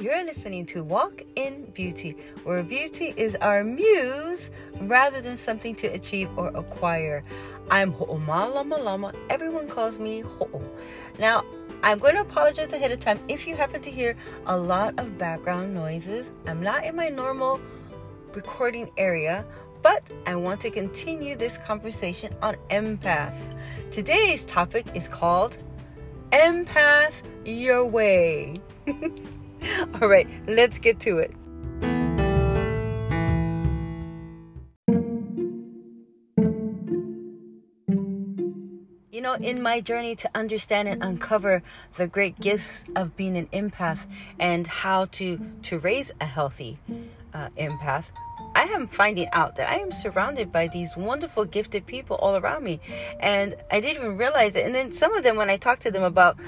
You're listening to Walk in Beauty, where beauty is our muse rather than something to achieve or acquire. I'm Ho'omala Lama. Lama. Everyone calls me Ho'o. Now, I'm going to apologize ahead of time if you happen to hear a lot of background noises. I'm not in my normal recording area, but I want to continue this conversation on empath. Today's topic is called Empath Your Way. All right, let's get to it. You know, in my journey to understand and uncover the great gifts of being an empath and how to to raise a healthy uh, empath, I am finding out that I am surrounded by these wonderful, gifted people all around me, and I didn't even realize it. And then some of them, when I talk to them about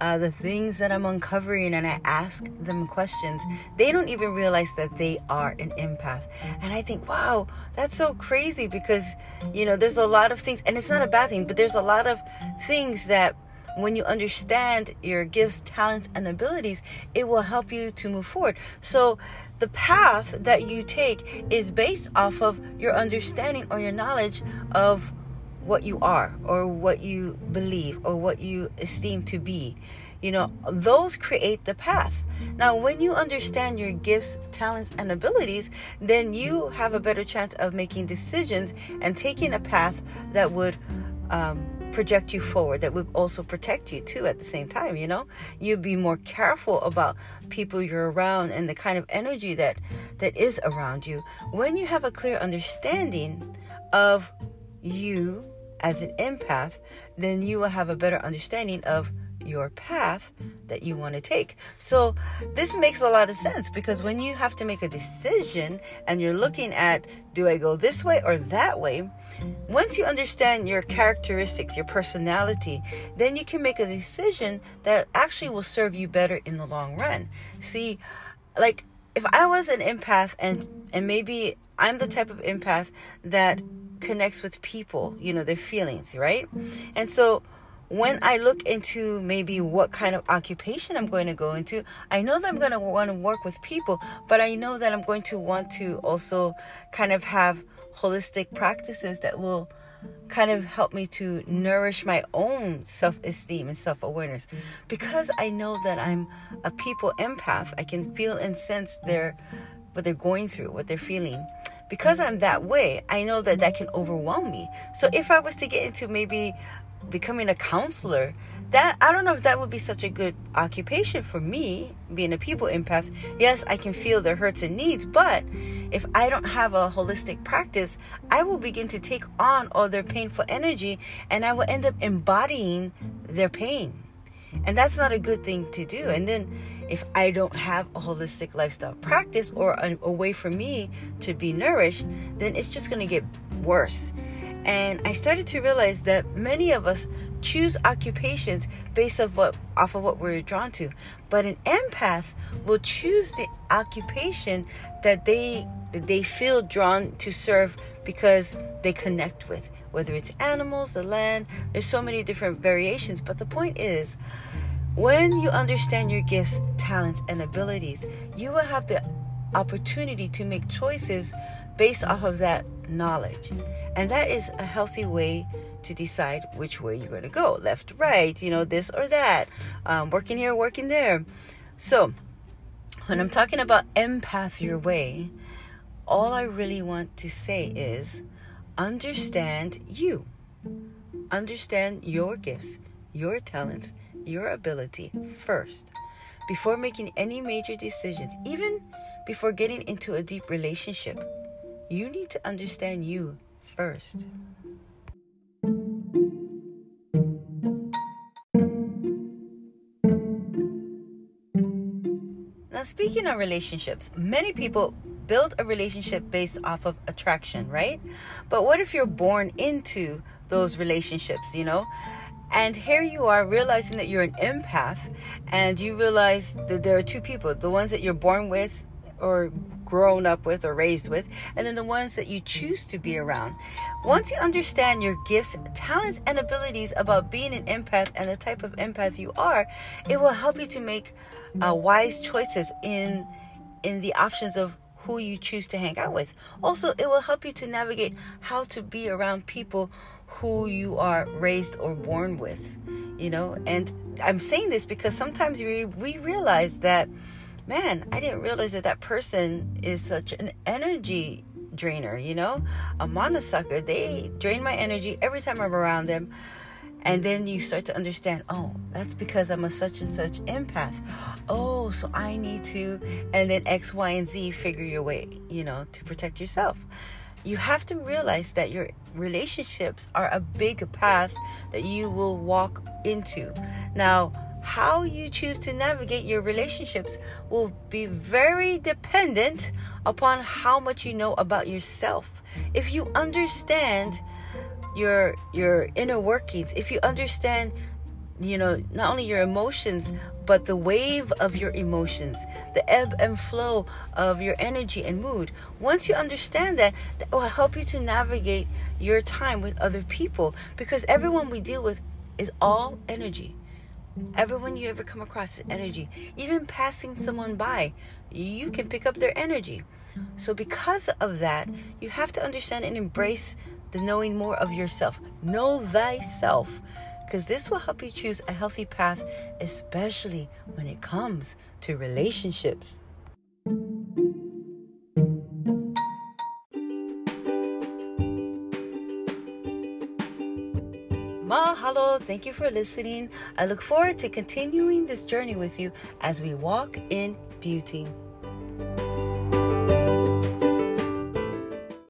uh, the things that I'm uncovering and I ask them questions, they don't even realize that they are an empath. And I think, wow, that's so crazy because, you know, there's a lot of things, and it's not a bad thing, but there's a lot of things that when you understand your gifts, talents, and abilities, it will help you to move forward. So, the path that you take is based off of your understanding or your knowledge of what you are or what you believe or what you esteem to be. You know, those create the path. Now, when you understand your gifts, talents, and abilities, then you have a better chance of making decisions and taking a path that would um, project you forward, that would also protect you too at the same time. You know, you'd be more careful about people you're around and the kind of energy that that is around you. When you have a clear understanding of you as an empath, then you will have a better understanding of your path that you want to take. So, this makes a lot of sense because when you have to make a decision and you're looking at do I go this way or that way, once you understand your characteristics, your personality, then you can make a decision that actually will serve you better in the long run. See, like if I was an empath and and maybe I'm the type of empath that connects with people, you know, their feelings, right? And so when I look into maybe what kind of occupation I'm going to go into, I know that I'm going to want to work with people, but I know that I'm going to want to also kind of have holistic practices that will kind of help me to nourish my own self esteem and self awareness. Because I know that I'm a people empath, I can feel and sense their what they're going through, what they're feeling because mm-hmm. I'm that way, I know that that mm-hmm. can overwhelm me. So if I was to get into maybe becoming a counselor, that I don't know if that would be such a good occupation for me, being a people empath. Yes, I can feel their hurts and needs, but if I don't have a holistic practice, I will begin to take on all their painful energy and I will end up embodying their pain. And that's not a good thing to do. And then if I don't have a holistic lifestyle practice or a, a way for me to be nourished, then it's just going to get worse. And I started to realize that many of us choose occupations based off what off of what we're drawn to. But an empath will choose the occupation that they that they feel drawn to serve because they connect with, whether it's animals, the land, there's so many different variations. But the point is, when you understand your gifts, talents, and abilities, you will have the opportunity to make choices based off of that knowledge. And that is a healthy way to decide which way you're going to go left, right, you know, this or that, um, working here, working there. So, when I'm talking about empath your way, all I really want to say is understand you, understand your gifts, your talents, your ability first before making any major decisions, even before getting into a deep relationship. You need to understand you first. Now, speaking of relationships, many people build a relationship based off of attraction, right? But what if you're born into those relationships, you know? And here you are realizing that you're an empath, and you realize that there are two people the ones that you're born with or grown up with or raised with, and then the ones that you choose to be around. Once you understand your gifts, talents, and abilities about being an empath and the type of empath you are, it will help you to make uh, wise choices in in the options of who you choose to hang out with. Also, it will help you to navigate how to be around people who you are raised or born with, you know. And I'm saying this because sometimes we we realize that man, I didn't realize that that person is such an energy drainer, you know? A monosucker, they drain my energy every time I'm around them. And then you start to understand, oh, that's because I'm a such and such empath. Oh, so I need to, and then X, Y, and Z figure your way, you know, to protect yourself. You have to realize that your relationships are a big path that you will walk into. Now, how you choose to navigate your relationships will be very dependent upon how much you know about yourself. If you understand your your inner workings, if you understand you know not only your emotions but the wave of your emotions, the ebb and flow of your energy and mood. Once you understand that, that will help you to navigate your time with other people because everyone we deal with is all energy. Everyone you ever come across is energy. Even passing someone by, you can pick up their energy. So, because of that, you have to understand and embrace the knowing more of yourself. Know thyself, because this will help you choose a healthy path, especially when it comes to relationships. Mahalo. Thank you for listening. I look forward to continuing this journey with you as we walk in beauty.